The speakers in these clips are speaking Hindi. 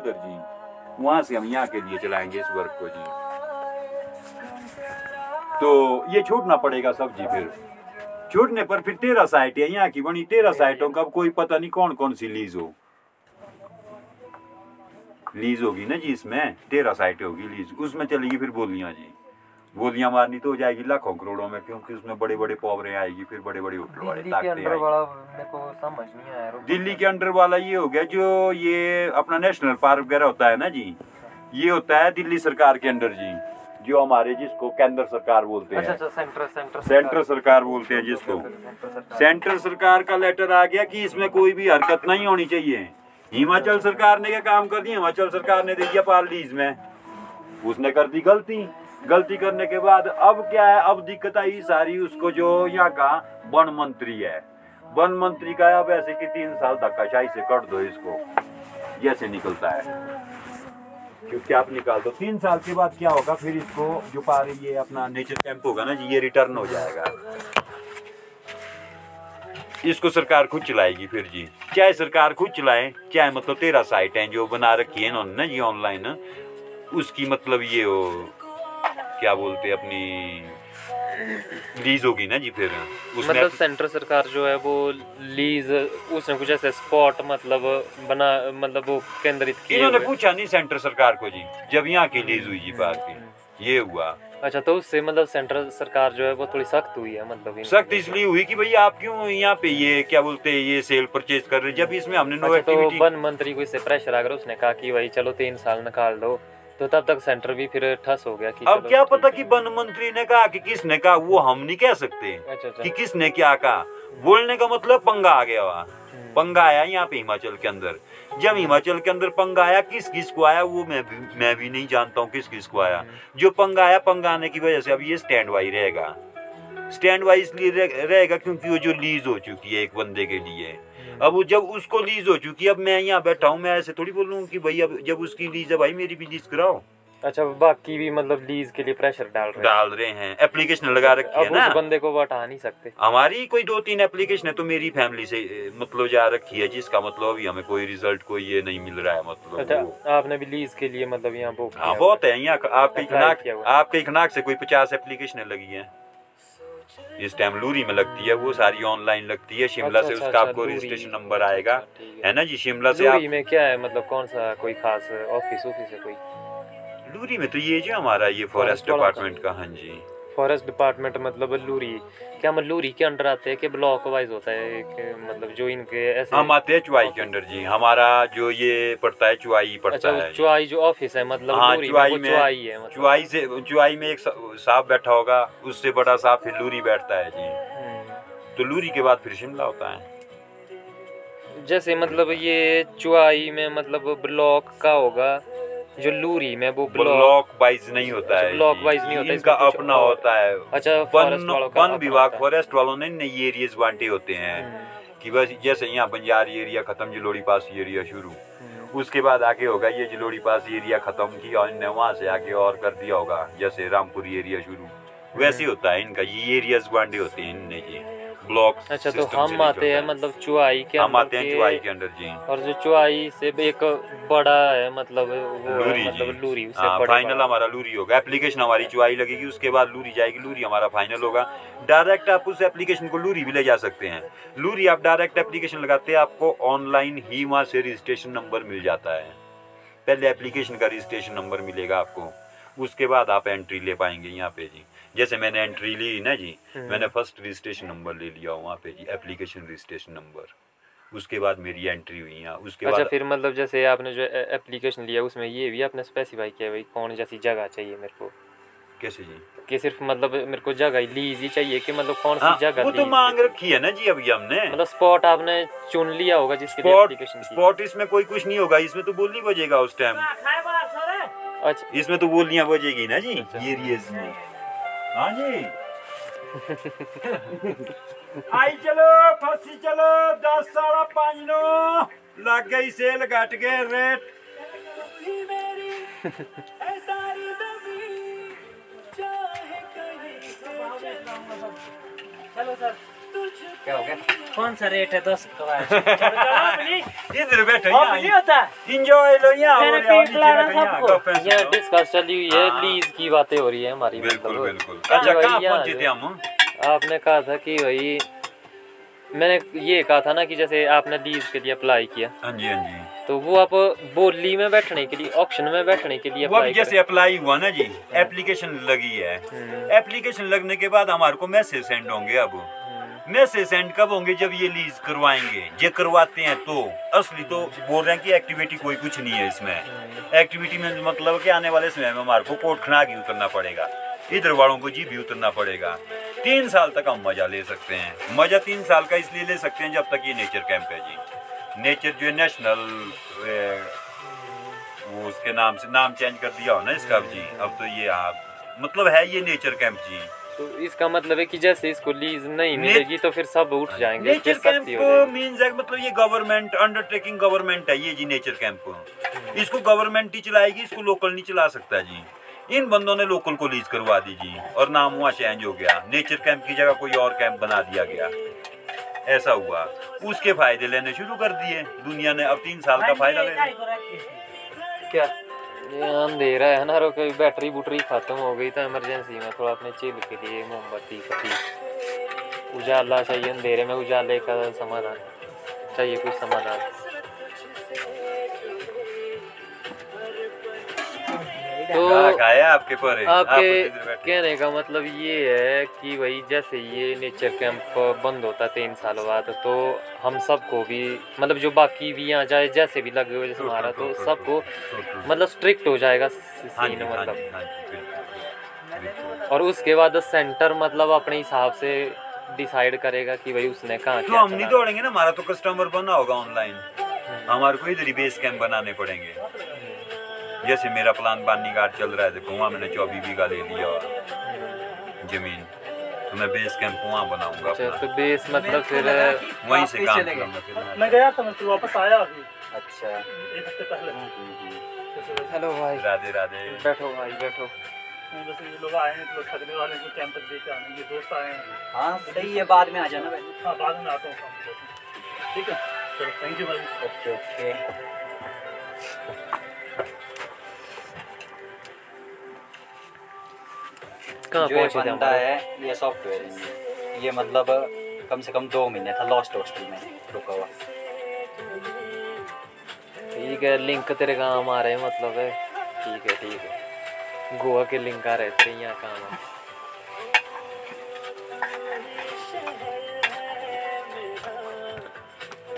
उधर जी। वहाँ से हम यहाँ के लिए चलाएँगे इस वर्क को जी। तो ये छूटना पड़ेगा सब जी फिर। छूटने पर फिर तेरह साइट है यहाँ की बनी तेरह साइटों का कोई पता नहीं कौन कौन सी लीज हो। लीज होगी ना जी इसमें? तेरह साइट होगी लीज। उसमें चलेगी फिर बोलियाँ जी। बोलियाँ मारनी तो हो जाएगी लाखों करोड़ों में क्योंकि उसमें बड़े बड़े पावरें आएगी फिर बड़े बड़े होटल वाले दिल्ली के ताकते अंडर वाला मेरे समझ नहीं आया दिल्ली के अंडर वाला ये हो गया जो ये अपना नेशनल पार्क वगैरह होता है ना जी ये होता है दिल्ली सरकार के अंडर जी जो हमारे जिसको केंद्र सरकार बोलते हैं। अच्छा सेंटर सेंटर सेंट्रल सरकार। बोलते हैं जिसको। सेंटर सरकार। सेंट्रल सरकार का लेटर आ गया कि इसमें कोई भी हरकत नहीं होनी चाहिए। हिमाचल सरकार ने क्या काम कर दिया? हिमाचल सरकार ने दे दिया पाल लीज में। उसने कर दी गलती। गलती करने के बाद अब क्या है? अब दिक्कत आई सारी उसको जो यहाँ का वन मंत्री है। वन मंत्री का अब ऐसे कि तीन साल धक्काशाही से कट दो इसको। जैसे निकलता है। क्योंकि आप निकाल दो। तीन साल के बाद क्या होगा? फिर इसको जो पा रही है अपना नेचर कैंप होगा ना ये रिटर्न हो जाएगा। इसको सरकार खुद चलाएगी फिर जी। चाहे सरकार खुद चलाए, चाहे मतलब तेरह साइट हैं जो बना रखी है ना जी ऑनलाइन उसकी मतलब ये हो क्या बोलते हैं अपनी लीज होगी ना जी फिर? उसमें मतलब सेंटर सरकार जो है वो लीज उसने कुछ ऐसे स्पॉट मतलब बना मतलब वो केंद्रित किए इन्होंने पूछा नहीं सेंटर सरकार को जी जब यहाँ की लीज हुई जी पार्क की। ये हुआ। अच्छा तो उससे मतलब सेंट्रल सरकार जो है वो थोड़ी सख्त हुई है मतलब सख्त इसलिए हुई कि भाई आप क्यों यहाँ पे ये क्या बोलते हैं ये सेल परचेज कर रहे जब इसमें हमने नो अच्छा तो वन मंत्री को इससे प्रेशर आकर उसने कहा कि भाई चलो तीन साल निकाल दो। तो तब तक सेंटर भी फिर ठस हो गया कि अब क्या पता कि वन मंत्री ने कहा कि किसने कहा वो हम नहीं कह सकते। अच्छा अच्छा। कि किसने क्या कहा। बोलने का मतलब पंगा आ गया वहाँ। हम्म। पंगा आया यहाँ पे हिमाचल के अंदर। जब हिमाचल के अंदर पंगा आया किस किस को आया वो मैं भी मैं भी नहीं जानता हूँ किस किस को आया। जो पंगा आया पंगा आने की वजह से अब ये स्टैंड वाई रहेगा। स्टैंड वाई इसलिए रहेगा क्योंकि वो जो लीज हो चुकी है एक बंदे के लिए। अब वो जब उसको लीज हो चुकी है अब मैं यहाँ बैठा हूँ मैं ऐसे थोड़ी बोलूँ कि भाई अब जब उसकी लीज है भाई मेरी भी लीज कराओ। अच्छा बाकी भी मतलब लीज के लिए प्रेशर डाल रहे हैं? डाल रहे हैं एप्लीकेशन लगा रखी है ना उस बंदे को वो हटा नहीं सकते। हमारी कोई दो तीन एप्लीकेशन है तो मेरी फैमिली से मतलब जा रखी है जिसका मतलब अभी हमें कोई रिज़ल्ट कोई ये नहीं मिल रहा है मतलब अच्छा आपने भी लीज के लिए मतलब यहाँ हाँ बहुत है। यहाँ आपके खनाक आपके खनाक से कोई पचास एप्लीकेशन लगी हैं। इस टाइम लूरी में लगती है वो सारी ऑनलाइन लगती है। शिमला अच्छा, से अच्छा, उसका अच्छा, आपको रजिस्ट्रेशन नंबर आएगा। है ना जी शिमला से आप में क्या है मतलब कौन सा कोई खास ऑफ़िस ऑफ़िस है कोई? लूरी में तो ये जो हमारा ये फॉरेस्ट डिपार्टमेंट का हाँ जी। फॉरेस्ट डिपार्टमेंट मतलब लूरी। क्या मतलब लूरी के अंडर आते हैं कि ब्लॉक वाइज होता है एक मतलब जो इनके ऐसे हम आते हैं चुआई के अंडर जी। हमारा जो ये पड़ता है चुआई पड़ता अच्छा है। वो चुआई जो ऑफ़िस है मतलब हाँ लूरी में चुआई में चुआई है मतलब। चुआई से चुआई में एक सा- सांप बैठा होगा उससे बड़ा सांप फिर लूरी बैठता है जी। हम्म। तो लूरी के बाद फिर शिमला होता है। जैसे मतलब ये चुआई में मतलब ब्लॉक का होगा जो लूरी में वो ब्लॉक वाइज नहीं होता है। ब्लॉक वाइज नहीं होता, इनका इसमें अपना होता है। अच्छा वन का वन विभाग फॉरेस्ट वालों ने नए एरियाज़ बांटे होते हैं। हम्म, कि बस जैसे यहाँ बंजार एरिया खत्म जलोड़ी पास एरिया शुरू। हम्म। उसके बाद आगे होगा ये जलोड़ी पास एरिया खत्म किया और वहाँ से आगे और कर दिया होगा जैसे रामपुरी एरिया शुरू। वैसे होता है इनका ये एरियाज़ बांटे होते हैं इनने जी ब्लॉक अच्छा तो हम आते हैं मतलब चुआई के हम आते हैं चुआई के अंदर जी। और जो चुआई से एक बड़ा है मतलब वो लूरी मतलब लूरी उससे हाँ फाइनल हमारा लूरी होगा। एप्लीकेशन हमारी चुआई लगेगी उसके बाद लूरी जाएगी लूरी हमारा फाइनल होगा। डायरेक्ट आप उस एप्लीकेशन को लूरी भी ले जा सकते हैं। लूरी आप डायरेक्ट एप्लीकेशन लगाते हैं आपको ऑनलाइन ही वहाँ से रजिस्ट्रेशन नंबर मिल जाता है। पहले एप्लीकेशन का रजिस्ट्रेशन नंबर मिलेगा आपको। उसके बाद आप एंट्री ले पाएँगे यहाँ पे जी। जैसे मैंने एंट्री ली ना जी हम्म। मैंने फ़र्स्ट रजिस्ट्रेशन नंबर ले लिया वहाँ पे जी एप्लीकेशन रजिस्ट्रेशन नंबर उसके बाद मेरी एंट्री हुई यहाँ उसके अच्छा बाद फिर मतलब जैसे आपने जो एप्लीकेशन लिया उसमें ये भी आपने स्पेसिफाई किया भाई कौन जैसी जगह चाहिए मेरे को? कैसे जी? कि सिर्फ़ मतलब मेरे को जगह लीज ही चाहिए कि मतलब कौन सी हाँ, जगह वो तो मांग रखी है ना जी अभी हमने। मतलब स्पॉट आपने चुन लिया होगा जिसके लिए स्पॉट एप्लीकेशन स्पॉट इसमें कोई कुछ नहीं होगा इसमें तो बोलनी बजेगा उस टाइम अच्छा। इसमें तो बोलियाँ बजेगी ना जी ये रियज में हाँ जी। आई चलो फसी चलो दस साल पाँच नो। लग गई सेल घट गए रेट। चलो सर। क्या हो गया? कौन सा रेट है दस इधर बैठो इंजॉय लो यहाँ हो डिस्कस चली हुई है हाँ। लीज की बातें हो रही है हमारी बिल्कुल मतलब। बिल्कुल। अच्छा कहाँ यहाँ थे हम? आपने कहा था कि भाई मैंने ये कहा था ना कि जैसे आपने लीज के लिए अप्लाई किया। हाँ जी हाँ जी। तो वो आप बोली में बैठने के लिए ऑप्शन में बैठने के लिए अप्लाई जैसे अप्लाई हुआ ना जी एप्लीकेशन लगी है। हम्म। एप्लीकेशन लगने के बाद हमारे को मैसेज सेंड होंगे अब। मैसेज सेंड कब होंगे जब ये लीज करवाएँगे? ये करवाते हैं तो। असली तो बोल रहे हैं कि एक्टिविटी कोई कुछ नहीं है इसमें। एक्टिविटी में मतलब कि आने वाले समय में हमारे को कोट खना के उतरना पड़ेगा। इधर वालों को जी भी उतरना पड़ेगा। तीन साल तक हम मज़ा ले सकते हैं। मज़ा तीन साल का इसलिए ले सकते हैं जब तक ये नेचर कैंप है जी। नेचर जो है नेशनल वो उसके नाम से नाम चेंज कर दिया हो ना इसका जी। अब तो ये आप मतलब है ये नेचर कैंप जी। तो इसका मतलब है कि जैसे इसको लीज नहीं मिलेगी तो फिर सब उठ जाएँगे नेचर हो कैंप जाएगी। मींस मतलब ये गवर्नमेंट अंडरटेकिंग गवर्नमेंट है ये जी नेचर कैंप इसको गवर्नमेंट ही चलाएगी इसको लोकल नहीं चला सकता जी। इन बंदों ने लोकल को लीज करवा दी जी और नाम हुआ चेंज हो गया। नेचर कैंप की जगह कोई और कैंप बना दिया गया। ऐसा हुआ। उसके फ़ायदे लेने शुरू कर दिए। दुनिया ने अब तीन साल का फ़ायदा ले लिया। क्या? ये अंधेरा है ना कोई बैटरी बुटरी खत्म हो गई तो इमरजेंसी में थोड़ा अपने चिल के लिए मोमबत्ती पत्ती उजाला चाहिए अंधेरे में, उजाले का समाधान, चाहिए कुछ समाधान। तो कहाँ आपके पर? आपके कहने का मतलब ये है कि भाई जैसे ये नेचर कैंप बंद होता है तीन साल बाद तो हम सबको भी मतलब जो बाकी भी यहाँ जाए जैसे भी लगे हुए जैसे हमारा तो सबको मतलब स्ट्रिक्ट हो जाएगा हाँ सीन हाँ मतलब। हाँ बिल्कुल बिल्कुल और उसके बाद सेंटर मतलब अपने हिसाब से डिसाइड करेगा कि भाई उसने कहाँ तो हम नहीं। दौड़ेंगे ना हमारा तो कस्टमर बना होगा ऑनलाइन हमारे को इधर ही बेस कैंप बनाने पड़ेंगे। जैसे मेरा प्लान बानी घाट चल रहा है देखो वहाँ मैंने चौबीस बीघा ले लिया ज़मीन। तो मैं बेस कैंप वहाँ बनाऊँगा अच्छा तो बेस मतलब फिर वहीं से काम करूँगा मैं गया था मैं फिर वापस आया अभी। अच्छा। एक हफ़्ते पहले। हेलो भाई। राधे राधे। बैठो भाई बैठो। बस ये लोग आए हैं तो ठगने वाले को कैंप तक देके आने ये दोस्त आए हैं। हाँ सही है बाद में आ जाना। भाई हाँ बाद में आता हूँ। ठीक है चलो थैंक यू भाई। ओके ओके कहाँ पहुँचे थे बंदा है ये सॉफ्टवेयर ये मतलब कम से कम दो महीने था लॉस्ट हॉस्टल में रुका हुआ। ठीक है लिंक तेरे काम आ रहे हैं मतलब है। ठीक है ठीक है। गोवा के लिंक आ रहे थे यहाँ काम है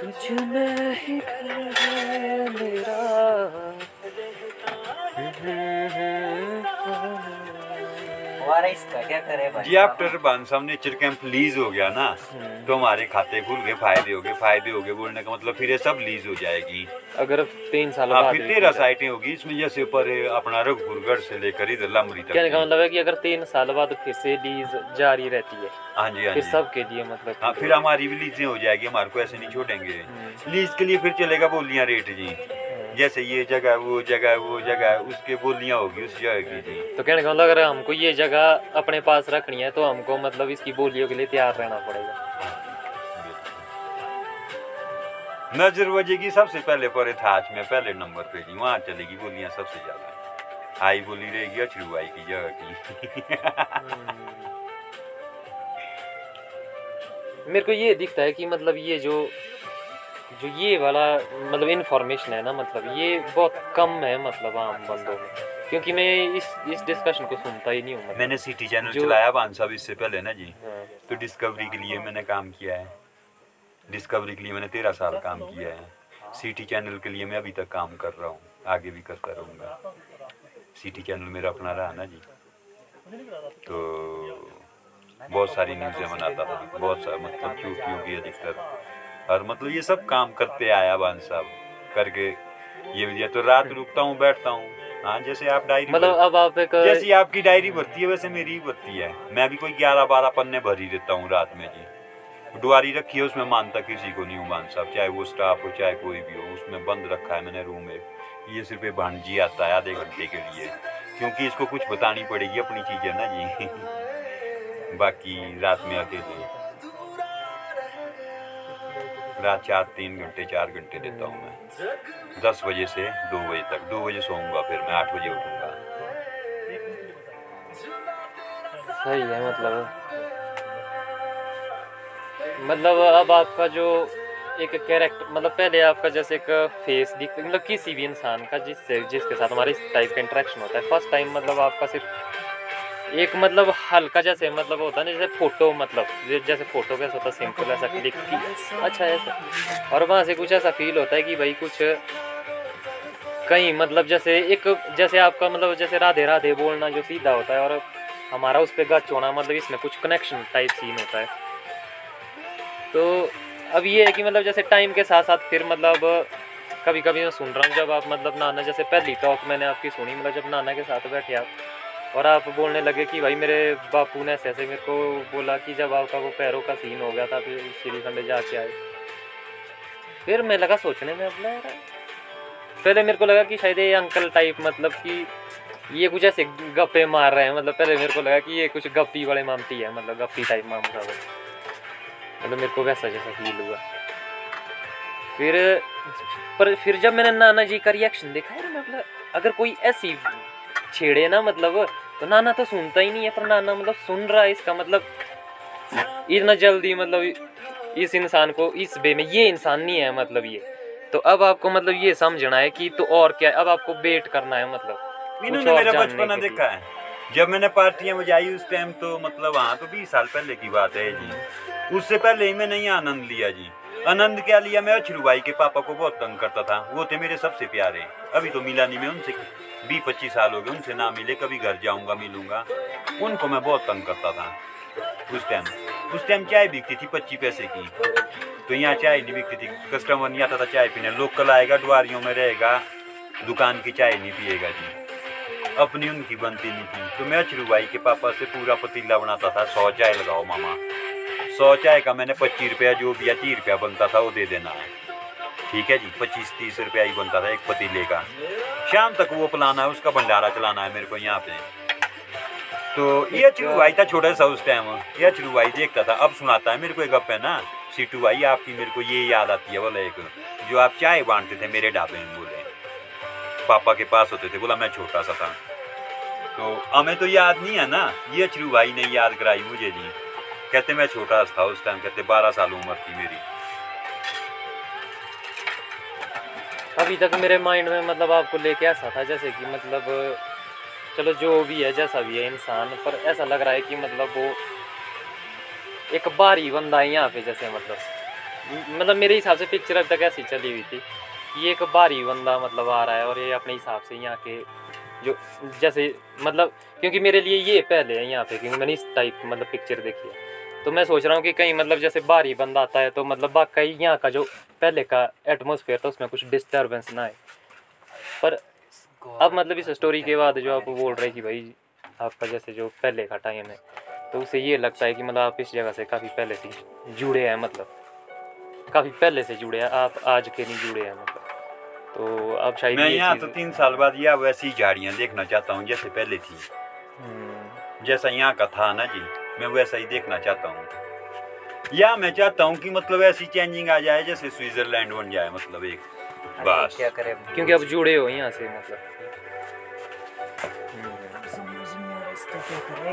तुझ में ही मेरा। हमारा इसका क्या करे भाई जी आफ्टर बांसम नेचर कैंप लीज हो गया ना तो हमारे खाते खुल गए फ़ायदे हो गए फ़ायदे हो गए बोलने का मतलब फिर ये सब लीज हो जाएगी। अगर तीन साल हाँ बाद फिर तेरह साइटें होगी इसमें जैसे ऊपर अपना रघुपुरगढ़ से लेकर इधर लामरी तक। कहने का मतलब है कि अगर तीन साल बाद फिर से लीज जारी रहती है हाँ जी हाँ जी। सबके लिए मतलब हाँ फिर हमारी भी लीजें हो जाएगी हमारे को ऐसे नहीं छोड़ेंगे। लीज के लिए फिर चलेगा बोलियाँ रेट जी। जैसे ये जगह वो जगह वो जगह उसके बोलियाँ होगी उस जगह की जी। तो कहने का मतलब अगर हमको ये जगह अपने पास रखनी है तो हमको मतलब इसकी बोलियों के लिए तैयार रहना पड़ेगा। नज़र वजेगी सबसे पहले परे थाच में पहले नंबर पे जी वहाँ चलेगी बोलियाँ सबसे ज़्यादा। आई बोली रहेगी अछरू आई की जगह की। मेरे को ये दिखता है कि मतलब ये जो जो ये वाला मतलब इन्फॉर्मेशन है ना मतलब ये बहुत कम है मतलब आम बंदों में। क्योंकि मैं इस इस डिस्कशन को सुनता ही नहीं हूँ मतलब। मैंने सिटी चैनल चलाया बान साहब इससे पहले ना जी। हाँ। तो डिस्कवरी के लिए मैंने काम किया है। डिस्कवरी के लिए मैंने तेरह साल काम किया है। सिटी चैनल के लिए मैं अभी तक काम कर रहा हूँ। आगे भी करता रहूँगा। सिटी चैनल मेरा अपना रहा ना जी। तो बहुत सारी न्यूज़ें बनाता था। बहुत सारा मतलब चूतियों की अधिकतर। और मतलब ये सब काम करते आया बान साहब। करके ये भी तो रात रुकता हूँ बैठता हूँ। हाँ जैसे आप डायरी मतलब अब आप एक जैसी आपकी डायरी भरती है वैसे मेरी ही भरती है। मैं भी कोई ग्यारह बारह पन्ने भर ही देता हूँ रात में जी। दुआरी रखी है उसमें मानता किसी को नहीं हूँ मान साहब। चाहे वो स्टाफ हो चाहे कोई भी हो उसमें बंद रखा है मैंने रूम में। ये सिर्फ़ एक भांजी आता है आधे घंटे के लिए। क्योंकि इसको कुछ बतानी पड़ेगी अपनी चीज़ें ना जी। बाकी रात में अकेले। रात चार, तीन घंटे, चार घंटे देता हूँ मैं। दस बजे से दो बजे तक, दो बजे सोऊँगा, फिर मैं आठ बजे उठूँगा। सही है मतलब। मतलब अब आपका जो एक कैरेक्टर मतलब पहले आपका जैसे एक फेस दिख मतलब किसी भी इंसान का जिससे, जिसके साथ हमारे इस टाइप का इंटरेक्शन होता है फ़र्स्ट टाइम मतलब आपका सिर्फ़ एक मतलब हल्का जैसे मतलब होता है ना जैसे फ़ोटो मतलब जैसे फ़ोटो कैसे होता सिंपल ऐसा क्लिक अच्छा ऐसा। और वहाँ से कुछ ऐसा फील होता है कि भाई कुछ कहीं मतलब जैसे एक, जैसे आपका मतलब जैसे राधे राधे बोलना जो सीधा होता है और हमारा उस पर गच होना मतलब इसमें कुछ कनेक्शन टाइप सीन होता है। तो अब ये है कि मतलब जैसे टाइम के साथ साथ फिर मतलब कभी कभी मैं सुन रहा हूँ, जब आप मतलब नाना, जैसे पहली टॉक मैंने आपकी सुनी मतलब जब नाना के साथ बैठे आप और आप बोलने लगे कि भाई मेरे बापू ने ऐसे ऐसे मेरे को बोला कि जब आपका वो पैरों का सीन हो गया था, फिर श्रीखंड जाके आए। फिर मैं लगा सोचने में अपना पहले मेरे को लगा कि शायद ये अंकल टाइप मतलब कि ये कुछ ऐसे गप्पे मार रहे हैं। मतलब पहले मेरे को लगा कि ये कुछ गप्पी वाले मामती है मतलब गप्पी टाइप माम था वो। मतलब मेरे को वैसा जैसा फील हुआ। फिर, पर फिर जब मैंने नाना जी का रिएक्शन देखा यार मतलब अगर कोई ऐसी छेड़े ना मतलब तो नाना तो सुनता ही नहीं है पर नाना मतलब सुन रहा है इसका मतलब। इतना जल्दी मतलब इस इंसान को इस बे में ये इंसान नहीं है मतलब ये। तो अब आपको मतलब ये समझना है कि तो और क्या है? अब आपको वेट करना है मतलब। मेरा बचपना देखा है। जब मैंने पार्टियाँ बजाई उस टाइम तो मतलब हाँ तो बीस साल पहले की बात है जी। उससे पहले ही मैंने यहाँ आनंद लिया जी। आनंद क्या लिया? मैं अछरू भाई के पापा को बहुत तंग करता था। वो थे मेरे सबसे प्यारे। अभी तो मिला नहीं मैं उनसे। बीस पच्चीस साल हो गए, उनसे ना मिले, कभी घर जाऊँगा, मिलूँगा। उनको मैं बहुत तंग करता था उस टाइम उस टाइम चाय बिकती थी पच्चीस पैसे की। तो यहाँ चाय नहीं बिकती थी। कस्टमर नहीं आता था चाय पीने। लोकल आएगा, डुआरियों में रहेगा, दुकान की चाय नहीं पिएगा जी। अपनी उनकी बनती नहीं थी। तो मैं अचरू भाई के पापा से पूरा पतीला बनाता था, सौ चाय लगाओ मामा। सौ चाय का मैंने पच्चीस रुपया जो भी या तीस रुपया बनता था, वो दे देना। है ठीक है जी, पच्चीस तीस रुपया ही बनता था एक पतीले का। शाम तक वो पिलाना है, उसका भंडारा चलाना है मेरे को यहाँ पे। तो ये अचरू भाई था छोटा सा उस टाइम ये अचरू भाई देखता था, अब सुनाता है मेरे को एक गप है ना। सीटू भाई आपकी मेरे को ये याद आती है बोला एक, जो आप चाय बांटते थे मेरे ढाबे में बोले। पापा के पास होते थे, बोला मैं छोटा सा था। तो हमें तो याद नहीं है ना, ये अचरू भाई ने याद कराई मुझे जी कहते मैं छोटा सा था उस टाइम कहते बारह साल उम्र थी मेरी। अभी तक मेरे माइंड में मतलब आपको लेके ऐसा था जैसे कि मतलब चलो जो भी है, जैसा भी है इंसान, पर ऐसा लग रहा है कि मतलब वो एक बारी बंदा है यहाँ पे जैसे मतलब। मतलब मेरे हिसाब से पिक्चर अब तक ऐसी चली हुई थी कि एक बारी बंदा मतलब आ रहा है और ये अपने हिसाब से यहाँ के जो, जैसे मतलब क्योंकि मेरे लिए ये पहले है यहाँ पे क्योंकि मैंने इस टाइप मतलब पिक्चर देखी है। तो मैं सोच रहा हूँ कि कहीं मतलब जैसे बाहरी बंदा आता है तो मतलब वाकई यहाँ का जो पहले का एटमोसफेयर था उसमें कुछ डिस्टर्बेंस ना आए। पर अब मतलब इस स्टोरी के बाद जो आप बोल रहे कि भाई आपका जैसे जो पहले का टाइम है तो उसे ये लगता है कि मतलब आप इस जगह से काफ़ी पहले से जुड़े हैं मतलब। काफ़ी पहले से जुड़े हैं आप आज के नहीं जुड़े हैं मतलब। तो अब शायद मैं यहाँ तो तीन साल बाद या वैसी झाड़ियाँ देखना चाहता हूँ जैसे पहले थी। हम्म, जैसा यहाँ का था ना जी। मैं वैसा ही देखना चाहता हूँ। या मैं चाहता हूँ कि मतलब ऐसी चेंजिंग आ जाए जैसे स्विट्जरलैंड बन जाए मतलब एक बस क्या करें क्योंकि अब जुड़े हो यहाँ से मतलब।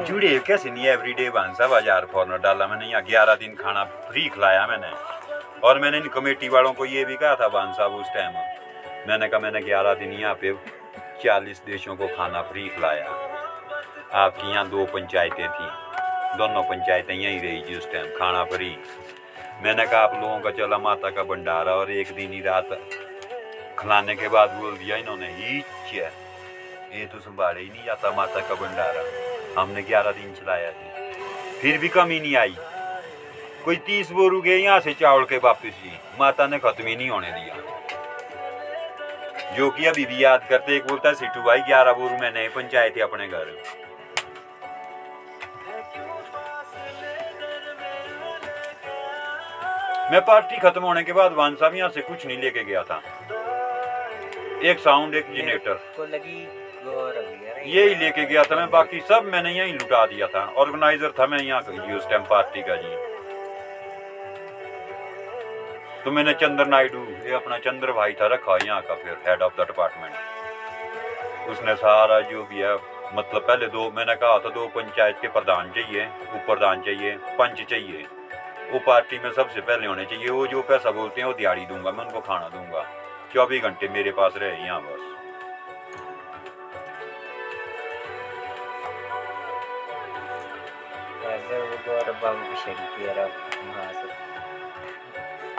जुड़े कैसे? नहीं एवरीडे भांसा बाज़ार फॉर्नर डाला मैंने यहाँ ग्यारह दिन खाना फ्री खिलाया मैंने। और मैंने इन कमेटी वालों को ये भी कहा था भान साहब उस टाइम मैंने कहा मैंने ग्यारह दिन यहाँ पे चालीस देशों को खाना फ्री खिलाया। आपकी यहाँ दो पंचायतें थी। दोनों पंचायतें यहीं रही जी उस टाइम खाना फ्री मैंने कहा, आप लोगों का चला माता का भंडारा और एक दिन ही रात खिलाने के बाद बोल दिया इन्होंने ही ये तो संभाले ही नहीं जाता माता का भंडारा। हमने ग्यारह दिन चलाया जी। फिर भी कमी नहीं आई। कोई तीस बोरू गए यहाँ से चावल के वापिस जी। माता ने खत्म ही नहीं होने दिया। जो कि अभी भी याद करते, एक बोलता, सिटू भाई, ग्यारह बोरू मैंने पंचायत थी अपने घर। मैं पार्टी खत्म होने के बाद वान साहब यहाँ से कुछ नहीं लेके गया था। एक साउंड एक जनरेटर गौरव यार यही लेके गया था मैं बाकी सब मैंने यही लुटा दिया था। ऑर्गेनाइजर था मैं यहाँ का उस टाइम पार्टी का जी तो मैंने चंद्र नायडू ये अपना चंद्र भाई था रखा यहाँ का फिर हेड ऑफ़ द डिपार्टमेंट उसने सारा जो भी है मतलब पहले दो मैंने कहा था दो पंचायत के प्रधान चाहिए उप प्रधान चाहिए पंच चाहिए। वो पार्टी में सबसे पहले होने चाहिए वो जो पैसा बोलते हैं वो दिहाड़ी दूँगा मैं उनको खाना दूँगा चौबीस घंटे मेरे पास रहे यहाँ बस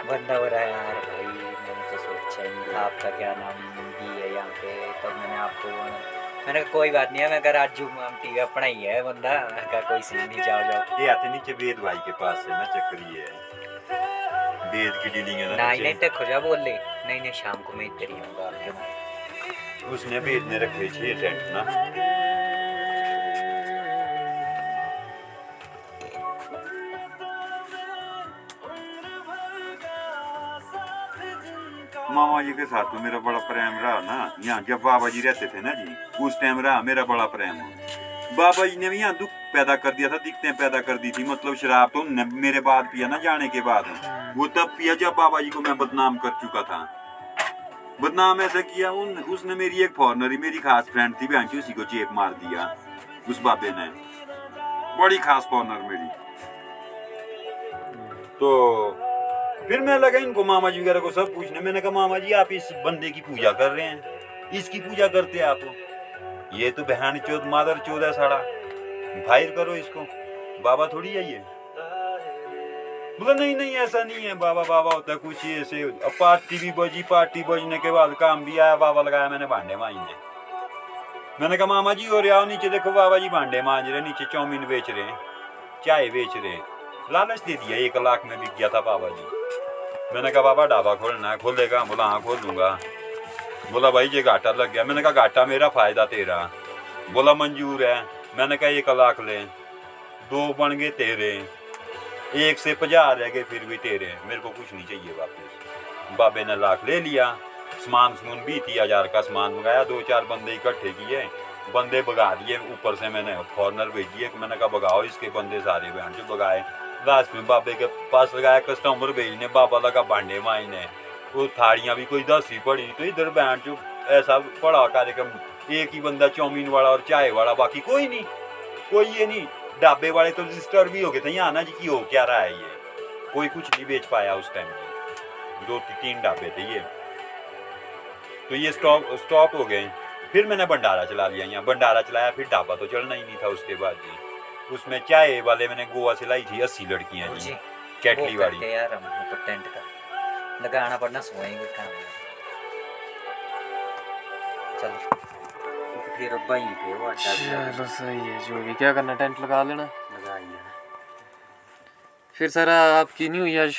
बंदा हो रहा है यार भाई मैंने तो सोचा ही आपका क्या नाम भी है यहाँ पे तब तो मैंने आपको मैंने कहा कोई बात नहीं है मैं कहा राजू मामटी का अपना ही है बंदा। मैं कहा कोई सीन नहीं जाओ जाओ। ये आते नीचे वेद भाई के पास है ना चक्कर ये है। वेद की डीलिंग है ना नहीं नहीं देखो जा बोल। ले नहीं नहीं शाम को मैं इधर ही आऊँगा उसने वेद ने रखे थे टेंट ना। मामा जी के साथ तो मेरा बड़ा प्रेम रहा ना। यहाँ जब बाबा जी रहते थे ना जी, उस टाइम रहा मेरा बड़ा प्रेम। बाबा जी ने भी यहाँ दुख पैदा कर दिया था, दिक्कतें पैदा कर दी थी मतलब शराब तो मेरे बाद पिया ना, जाने के बाद। वो तब पिया जब बाबा जी को मैं बदनाम कर चुका था। बदनाम ऐसा किया, उन, उसने मेरी एक फॉरनर मेरी खास फ्रेंड थी, बहन की उसी को चेप मार दिया, उस बाबे ने। बड़ी खास फॉरनर मेरी। तो फिर मैं लगा इनको मामा जी वगैरह को सब पूछने। मैंने कहा, मामा जी, आप इस बंदे की पूजा कर रहे हैं। इसकी पूजा करते हैं आप ये तो बहन चौथ मादर चौथ है साड़ा। फायर करो इसको। बाबा थोड़ी है ये? बोला, नहीं नहीं, ऐसा नहीं है। बाबा बाबा होता कुछ ऐसे। पार्टी भी बजी, पार्टी बजने के बाद काम भी आया, बाबा लगाया, मैंने भांडे मांजने मैंने कहा, मामा जी, और आओ नीचे देखो, बाबा जी भांडे मांज रहे नीचे चाउमीन बेच रहे हैं, चाय बेच रहे हैं। लालच दे दिया, एक लाख में बिक गया था बाबा जी मैंने कहा, बाबा, ढाबा खोलना है, खोलेगा बोला हाँ खोल दूँगा बोला, भाई, ये घाटा लग गया। मैंने कहा, घाटा मेरा, फ़ायदा तेरा। बोला, मंजूर है। मैंने कहा, एक लाख ले। दो बन गए तेरे। एक से पचास रह गए, फिर भी तेरे। मेरे को कुछ नहीं चाहिए वापस। बाबे ने लाख ले लिया। सामान समून भी तीस हज़ार का सामान मंगाया। दो चार बंदे इकट्ठे किए। बंदे भगा दिए। ऊपर से मैंने फॉरनर भेजिए मैंने कहा, भगाओ इसके बंदे सारे, बहन जो भगाए। में बाबे के पास लगाया कस्टमर भेजने, बाबा लगा भांडे मायने वो थाड़ियाँ भी कोई दस ही पड़ी तो इधर बहन जो ऐसा पड़ा कार्यक्रम। एक ही बंदा चाउमीन वाला और चाय वाला, बाकी कोई नहीं, कोई ये नहीं। ढाबे वाले तो रजिस्टर भी हो गए थे, यहाँ ना जी की हो क्या रहा है ये? कोई कुछ नहीं बेच पाया उस टाइम दो तीन ढाबे थे ये। तो ये स्टॉप स्टॉप हो गए। फिर मैंने भंडारा चला लिया यहाँ। भंडारा चलाया, फिर ढाबा तो चलना ही नहीं था उसके बाद जी उसमें चाय वाले मैंने गोवा से लाई थी अस्सी लड़कियाँ जी। कैटली वाली। यार हम ऊपर टेंट का लगाना पड़ना सोएँगे काम। चलो। तो फिर वहीं पे वो अड्डा भी लगा- चलो सही है जो भी। क्या करना टेंट लगा लेना? लगाइए फिर सर आपकी नहीं हुई आज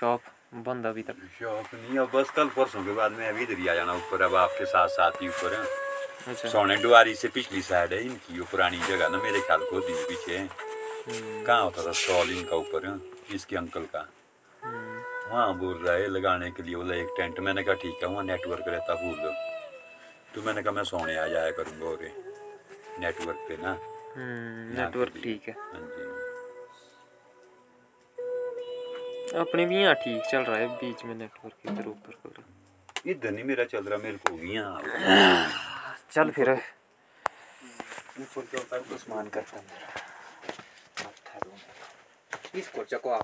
शॉप? बंद अभी तक। शौक नहीं अब बस कल परसों के बाद मैं अभी इधर ही आ जाना ऊपर अब आपके साथ साथ ही ऊपर है। अच्छा। सोने डुआरी से पिछली साइड है इनकी वो पुरानी जगह ना मेरे ख्याल को दी पीछे हम्म, कहाँ होता था स्टॉल इनका ऊपर? इसके अंकल का। हम्म, वहाँ बोल रहा है लगाने के लिए बोला एक टेंट। मैंने कहा ठीक है वहाँ नेटवर्क रहता फूल तो मैंने कहा मैं सोने आ जाया करूँगा और नेटवर्क पे ना। हम्म, नेटवर्क ठीक है। हाँ जी। अपने भी यहाँ ठीक चल रहा है बीच में नेटवर्क इधर ऊपर कर। इधर नहीं मेरा चल रहा मेरे को भी यहाँ। चल फिर। उस्मान करता मेरा। आप